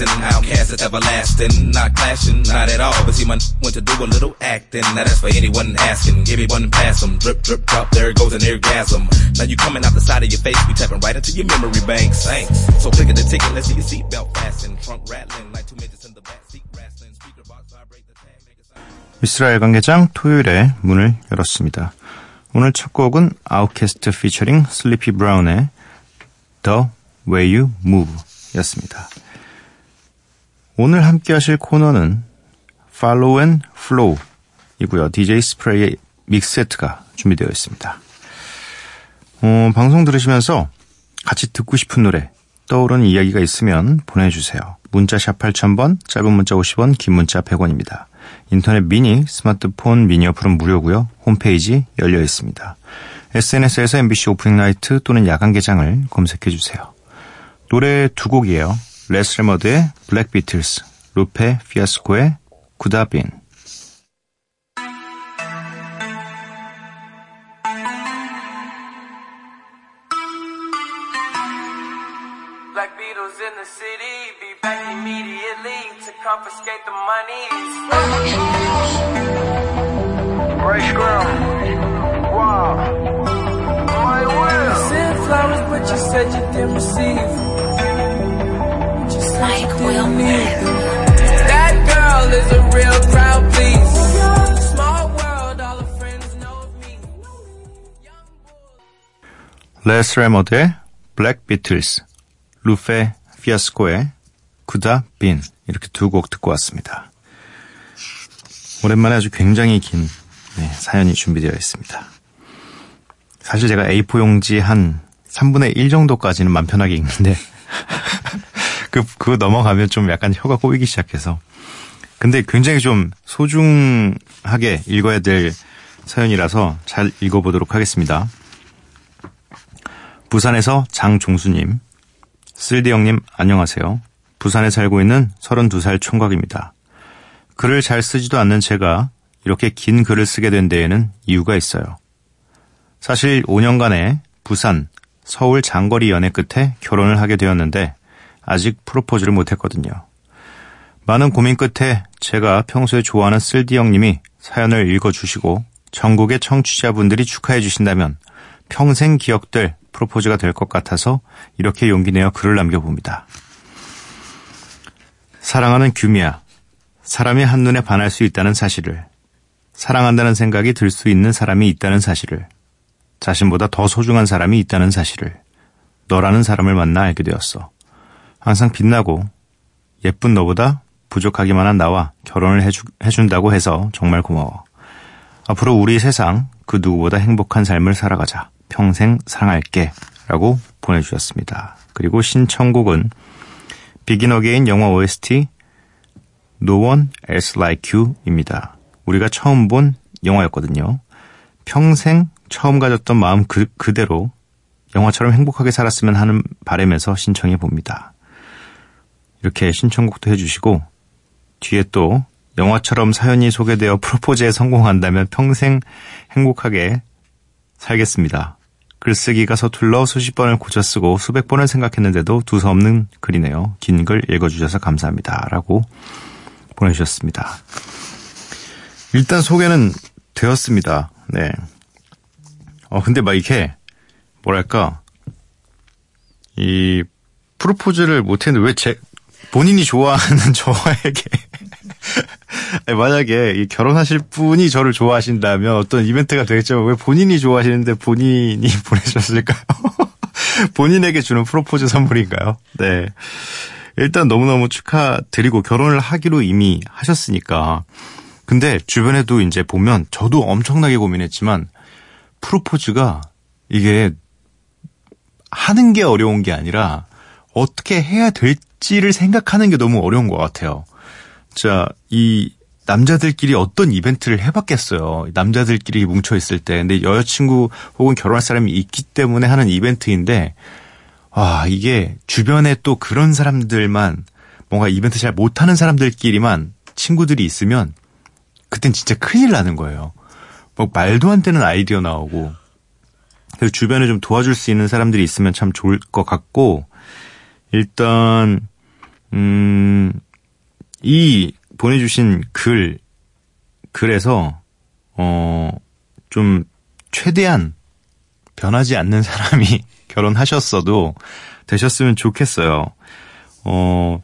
Relaxing. Outcast is everlasting, not clashing, not at all. But see, my went to do a little acting. Now that's for anyone asking. Give me one and pass 'em. Drip, drip, drop. There goes an orgasm. Now you coming out the side of your face, we tapping right into your memory bank. Thanks. So click at the ticket, let's see your seatbelt fasten. Trunk rattling like two midgets in the back seat wrestling. Speaker box vibrate the tag. 야간 개장 토요일에 문을 열었습니다. 오늘 첫 곡은 아웃캐스트 피처링 슬리피 브라운의 The Way You Move 였습니다. 오늘 함께 하실 코너는 Follow and Flow 이고요. DJ 스프레이의 믹세트가 준비되어 있습니다. 어, 방송 들으시면서 같이 듣고 싶은 노래, 떠오르는 이야기가 있으면 보내주세요. 문자샵 8000번, 짧은 문자 50원, 긴 문자 100원입니다. 인터넷 미니, 스마트폰 미니 어플은 무료고요. 홈페이지 열려 있습니다. SNS에서 MBC Opening Night 또는 야간 개장을 검색해 주세요. 노래 두 곡이에요. Rae Sremmurd의 Black Beatles, Lupe Fiasco의 Coulda Been. Rae Sremmurd의 Black Beatles, Lupe Fiasco의 Coulda Been 이렇게 두 곡 듣고 왔습니다. 오랜만에 아주 굉장히 긴 네, 사연이 준비되어 있습니다. 사실 제가 A4 용지 한 3분의 1 정도까지는 맘 편하게 읽는데 그 그거 넘어가면 좀 약간 혀가 꼬이기 시작해서 근데 굉장히 좀 소중하게 읽어야 될 사연이라서 잘 읽어보도록 하겠습니다. 부산에서 장종수님, 쓸디 형님 안녕하세요. 부산에 살고 있는 32살 총각입니다. 글을 잘 쓰지도 않는 제가 이렇게 긴 글을 쓰게 된 데에는 이유가 있어요. 사실 5년간의 부산, 서울 장거리 연애 끝에 결혼을 하게 되었는데 아직 프로포즈를 못했거든요. 많은 고민 끝에 제가 평소에 좋아하는 쓸디 형님이 사연을 읽어주시고 전국의 청취자분들이 축하해 주신다면 평생 기억될 프로포즈가 될 것 같아서 이렇게 용기 내어 글을 남겨봅니다. 사랑하는 규미야, 사람이 한눈에 반할 수 있다는 사실을, 사랑한다는 생각이 들 수 있는 사람이 있다는 사실을, 자신보다 더 소중한 사람이 있다는 사실을, 너라는 사람을 만나 알게 되었어. 항상 빛나고 예쁜 너보다 부족하기만 한 나와 결혼을 해주, 해준다고 해서 정말 고마워. 앞으로 우리 세상 그 누구보다 행복한 삶을 살아가자. 평생 사랑할게. 라고 보내주셨습니다. 그리고 신청곡은 Begin Again 영화 OST No One Else Like You 입니다. 우리가 처음 본 영화였거든요. 평생 처음 가졌던 마음 그, 그대로 영화처럼 행복하게 살았으면 하는 바람에서 신청해 봅니다. 이렇게 신청곡도 해주시고 뒤에 또 영화처럼 사연이 소개되어 프로포즈에 성공한다면 평생 행복하게 살겠습니다. 글쓰기가 서툴러 수십 번을 고쳐 쓰고 수백 번을 생각했는데도 두서없는 글이네요. 긴 글 읽어주셔서 감사합니다. 라고 보내주셨습니다. 일단 소개는 되었습니다. 네. 어, 근데 막 이렇게, 뭐랄까, 이, 프로포즈를 못했는데 왜 제, 본인이 좋아하는 저에게 만약에 이 결혼하실 분이 저를 좋아하신다면 어떤 이벤트가 되겠지만 왜 본인이 좋아하시는데 본인이 보내셨을까요? 본인에게 주는 프로포즈 선물인가요? 네. 일단 너무너무 축하드리고 결혼을 하기로 이미 하셨으니까. 근데 주변에도 이제 보면 저도 엄청나게 고민했지만 프로포즈가 이게 하는 게 어려운 게 아니라 어떻게 해야 될지를 생각하는 게 너무 어려운 것 같아요. 자, 이 남자들끼리 어떤 이벤트를 해봤겠어요. 남자들끼리 뭉쳐있을 때. 근데 여자친구 혹은 결혼할 사람이 있기 때문에 하는 이벤트인데, 아, 이게 주변에 또 그런 사람들만 뭔가 이벤트 잘 못하는 사람들끼리만 친구들이 있으면 그땐 진짜 큰일 나는 거예요. 뭐 말도 안 되는 아이디어 나오고 그래서 주변에 좀 도와줄 수 있는 사람들이 있으면 참 좋을 것 같고 일단 음 이 보내주신 글 글에서 어 좀 최대한 변하지 않는 사람이 결혼하셨어도 되셨으면 좋겠어요. 어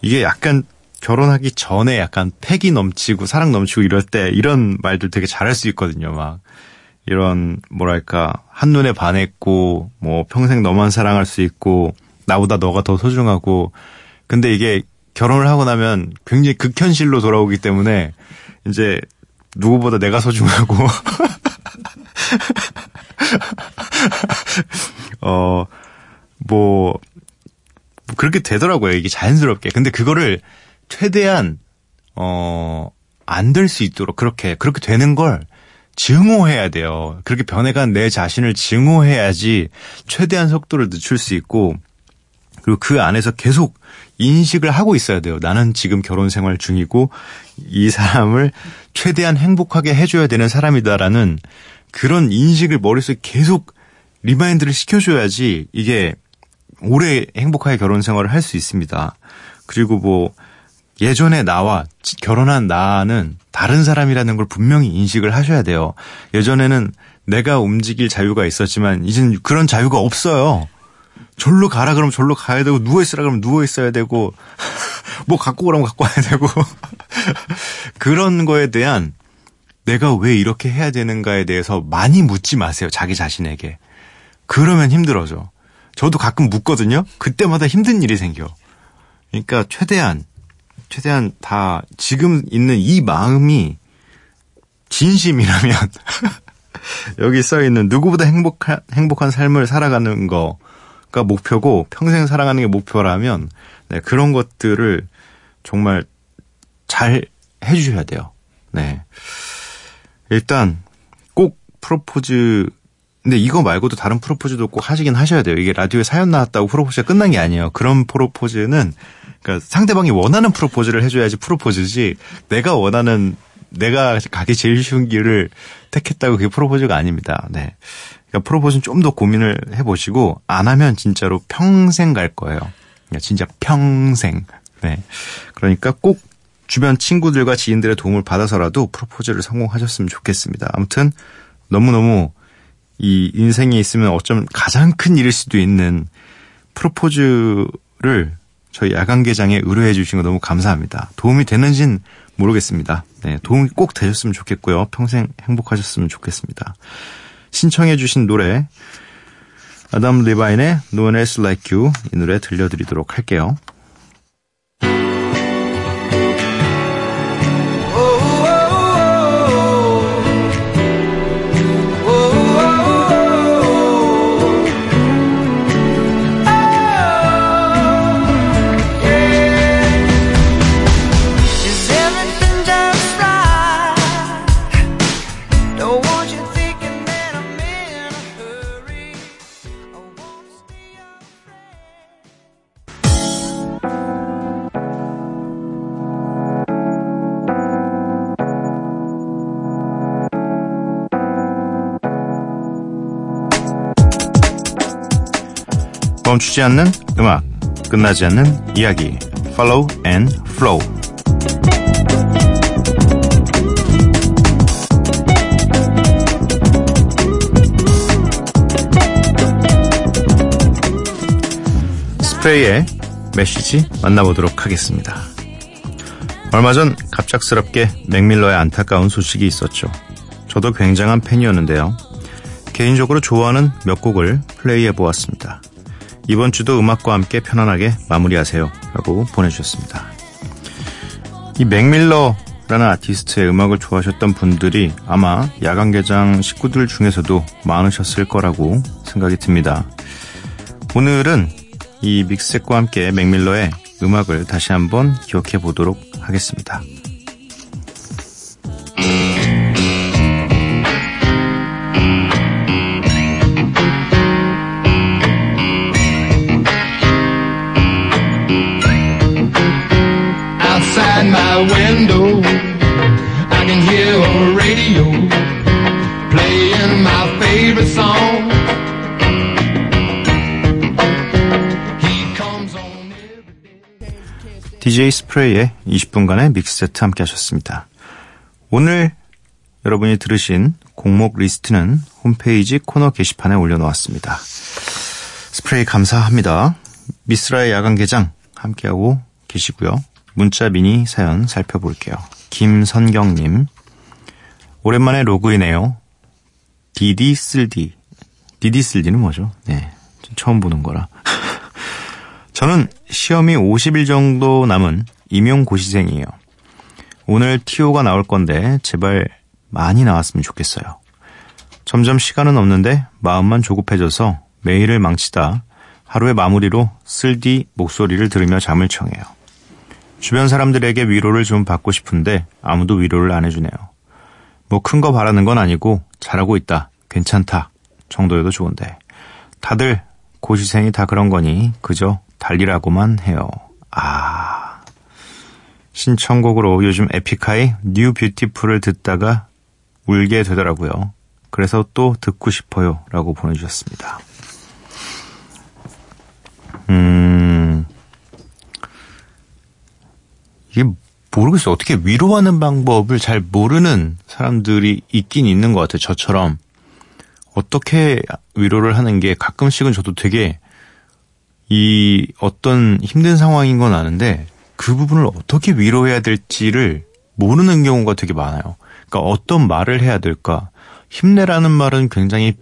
이게 약간 결혼하기 전에 약간 패기 넘치고 사랑 넘치고 이럴 때 이런 말들 되게 잘할 수 있거든요. 막 이런 뭐랄까 한눈에 반했고 뭐 평생 너만 사랑할 수 있고 나보다 너가 더 소중하고 근데 이게 결혼을 하고 나면 굉장히 극현실로 돌아오기 때문에 이제 누구보다 내가 소중하고 어 뭐 그렇게 되더라고요. 이게 자연스럽게. 근데 그거를 최대한 어 안 될 수 있도록 그렇게 그렇게 되는 걸 증오해야 돼요. 그렇게 변해간 내 자신을 증오해야지 최대한 속도를 늦출 수 있고 그리고 그 안에서 계속 인식을 하고 있어야 돼요. 나는 지금 결혼 생활 중이고 이 사람을 최대한 행복하게 해줘야 되는 사람이다라는 그런 인식을 머릿속에 계속 remind를 시켜줘야지 이게 오래 행복하게 결혼 생활을 할 수 있습니다. 그리고 뭐 예전에 나와 결혼한 나는 다른 사람이라는 걸 분명히 인식을 하셔야 돼요. 예전에는 내가 움직일 자유가 있었지만 이제는 그런 자유가 없어요. 절로 가라 그러면 절로 가야 되고 누워 있으라 그러면 누워 있어야 되고 뭐 갖고 오라면 갖고 와야 되고 그런 거에 대한 내가 왜 이렇게 해야 되는가에 대해서 많이 묻지 마세요. 자기 자신에게. 그러면 힘들어져. 저도 가끔 묻거든요. 그때마다 힘든 일이 생겨. 그러니까 최대한 최대한 다 지금 있는 이 마음이 진심이라면 여기 써 있는 누구보다 행복한 행복한 삶을 살아가는 거 가 목표고 평생 살아가는 게 목표라면 네, 그런 것들을 정말 잘 해주셔야 돼요. 네. 일단 꼭 프로포즈 근데 이거 말고도 다른 프로포즈도 꼭 하시긴 하셔야 돼요. 이게 라디오에 사연 나왔다고 프로포즈가 끝난 게 아니에요. 그런 프로포즈는 그러니까 상대방이 원하는 프로포즈를 해줘야지 프로포즈지 내가 원하는 내가 가기 제일 쉬운 길을 택했다고 그게 프로포즈가 아닙니다. 네. 그러니까 프로포즈는 좀 더 고민을 해보시고 안 하면 진짜로 평생 갈 거예요. 그러니까 진짜 평생. 네. 그러니까 꼭 주변 친구들과 지인들의 도움을 받아서라도 프로포즈를 성공하셨으면 좋겠습니다. 아무튼 너무너무 이 인생에 있으면 어쩌면 가장 큰 일일 수도 있는 프로포즈를 저희 야간개장에 의뢰해 주신 거 너무 감사합니다. 도움이 되는진 모르겠습니다. 네, 도움이 꼭 되셨으면 좋겠고요. 평생 행복하셨으면 좋겠습니다. 신청해 주신 노래 아담 리바인의 No One Else Like You 이 노래 들려드리도록 할게요. 멈추지 않는 음악, 끝나지 않는 이야기. Follow and Flow. 스프레이의 메시지 만나보도록 하겠습니다. 얼마 전 갑작스럽게 맥밀러의 안타까운 소식이 있었죠. 저도 굉장한 팬이었는데요. 개인적으로 좋아하는 몇 곡을 플레이해 보았습니다. 이번 주도 음악과 함께 편안하게 마무리하세요. 라고 보내주셨습니다. 이 맥밀러 라는 아티스트의 음악을 좋아하셨던 분들이 아마 야간 개장 식구들 중에서도 많으셨을 거라고 생각이 듭니다. 오늘은 이 믹스셋과 함께 맥밀러의 음악을 다시 한번 기억해 보도록 하겠습니다. DJ 스프레이의 20분간의 믹스세트 함께 하셨습니다. 오늘 여러분이 들으신 곡목 리스트는 홈페이지 코너 게시판에 올려놓았습니다. 스프레이 감사합니다. 미스라의 야간 개장 함께하고 계시고요. 문자 미니 사연 살펴볼게요. 김선경님 오랜만에 로그인해요. 디디 쓸디 디디 쓸디는 뭐죠? 네, 처음 보는 거라. 저는 시험이 50일 정도 남은 임용고시생이에요. 오늘 TO가 나올 건데 제발 많이 나왔으면 좋겠어요. 점점 시간은 없는데 마음만 조급해져서 매일을 망치다 하루의 마무리로 쓸디 목소리를 들으며 잠을 청해요. 주변 사람들에게 위로를 좀 받고 싶은데 아무도 위로를 안 해주네요. 뭐 큰 거 바라는 건 아니고 잘하고 있다, 괜찮다 정도여도 좋은데 다들 고시생이 다 그런 거니 그저 달리라고만 해요. 아 신청곡으로 요즘 에픽하이 New Beautiful을 듣다가 울게 되더라고요. 그래서 또 듣고 싶어요 라고 보내주셨습니다. 음, 이게 모르겠어요. 어떻게 위로하는 방법을 잘 모르는 사람들이 있긴 있는 것 같아요. 저처럼. 어떻게 위로를 하는 게 가끔씩은 저도 되게 이 어떤 힘든 상황인 건 아는데 그 부분을 어떻게 위로해야 될지를 모르는 경우가 되게 많아요. 그러니까 어떤 말을 해야 될까? 힘내라는 말은 굉장히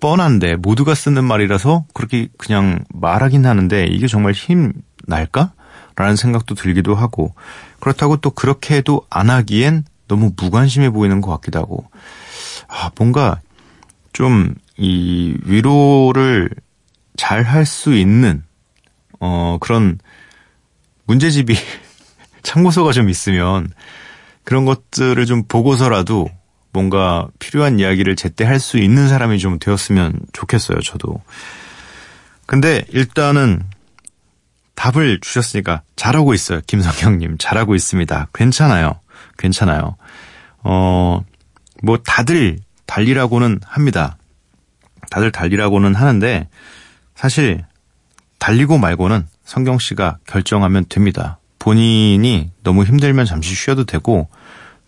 뻔한데 모두가 쓰는 말이라서 그렇게 그냥 말하긴 하는데 이게 정말 힘 날까? 라는 생각도 들기도 하고 그렇다고 또 그렇게 해도 안 하기엔 너무 무관심해 보이는 것 같기도 하고 아 뭔가 좀 이 위로를 잘 할 수 있는 어 그런 문제집이 참고서가 좀 있으면 그런 것들을 좀 보고서라도 뭔가 필요한 이야기를 제때 할 수 있는 사람이 좀 되었으면 좋겠어요, 저도. 근데 일단은 답을 주셨으니까 잘하고 있어요, 김성경님. 잘하고 있습니다. 괜찮아요. 괜찮아요. 어, 뭐 다들 달리라고는 합니다. 다들 달리라고는 하는데 사실 달리고 말고는 성경 씨가 결정하면 됩니다. 본인이 너무 힘들면 잠시 쉬어도 되고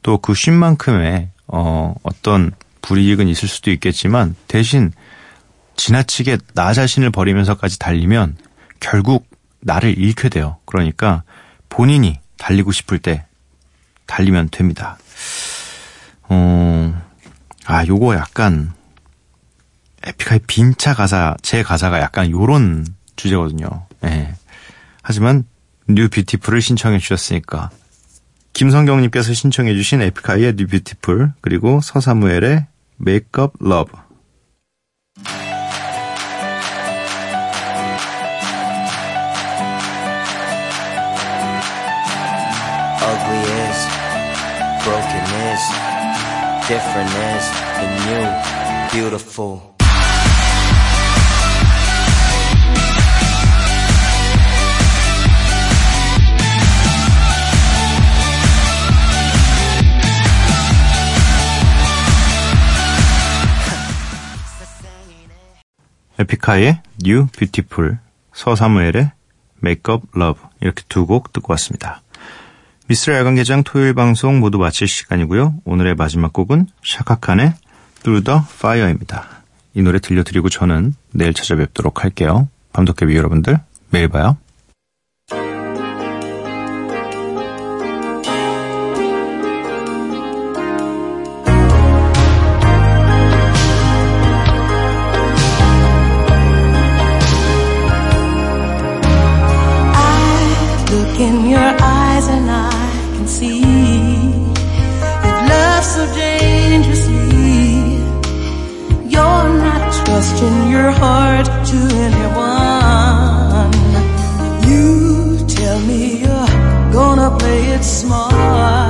또그 쉰만큼의 어, 어떤 불이익은 있을 수도 있겠지만 대신 지나치게 나 자신을 버리면서까지 달리면 결국 나를 잃게 돼요. 그러니까 본인이 달리고 싶을 때 달리면 됩니다. 어, 아, 요거 약간 에픽하이 빈차 가사, 제 가사가 약간 요런 주제거든요. 예. 하지만 New Beautiful을 신청해 주셨으니까 김성경님께서 신청해 주신 에픽하이의 New Beautiful 그리고 서사무엘의 Make Up Love. 에픽하이의 New Beautiful 서사무엘의 Make Up Love 이렇게 두 곡 듣고 왔습니다. 미스라 야간 개장 토요일 방송 모두 마칠 시간이고요. 오늘의 마지막 곡은 샤카칸의 Through the Fire입니다. 이 노래 들려드리고 저는 내일 찾아뵙도록 할게요. 밤도깨비 여러분들 매일 봐요. Look in your eyes and I can see you love so dangerously. You're not trusting your heart to anyone. You tell me you're gonna play it smart.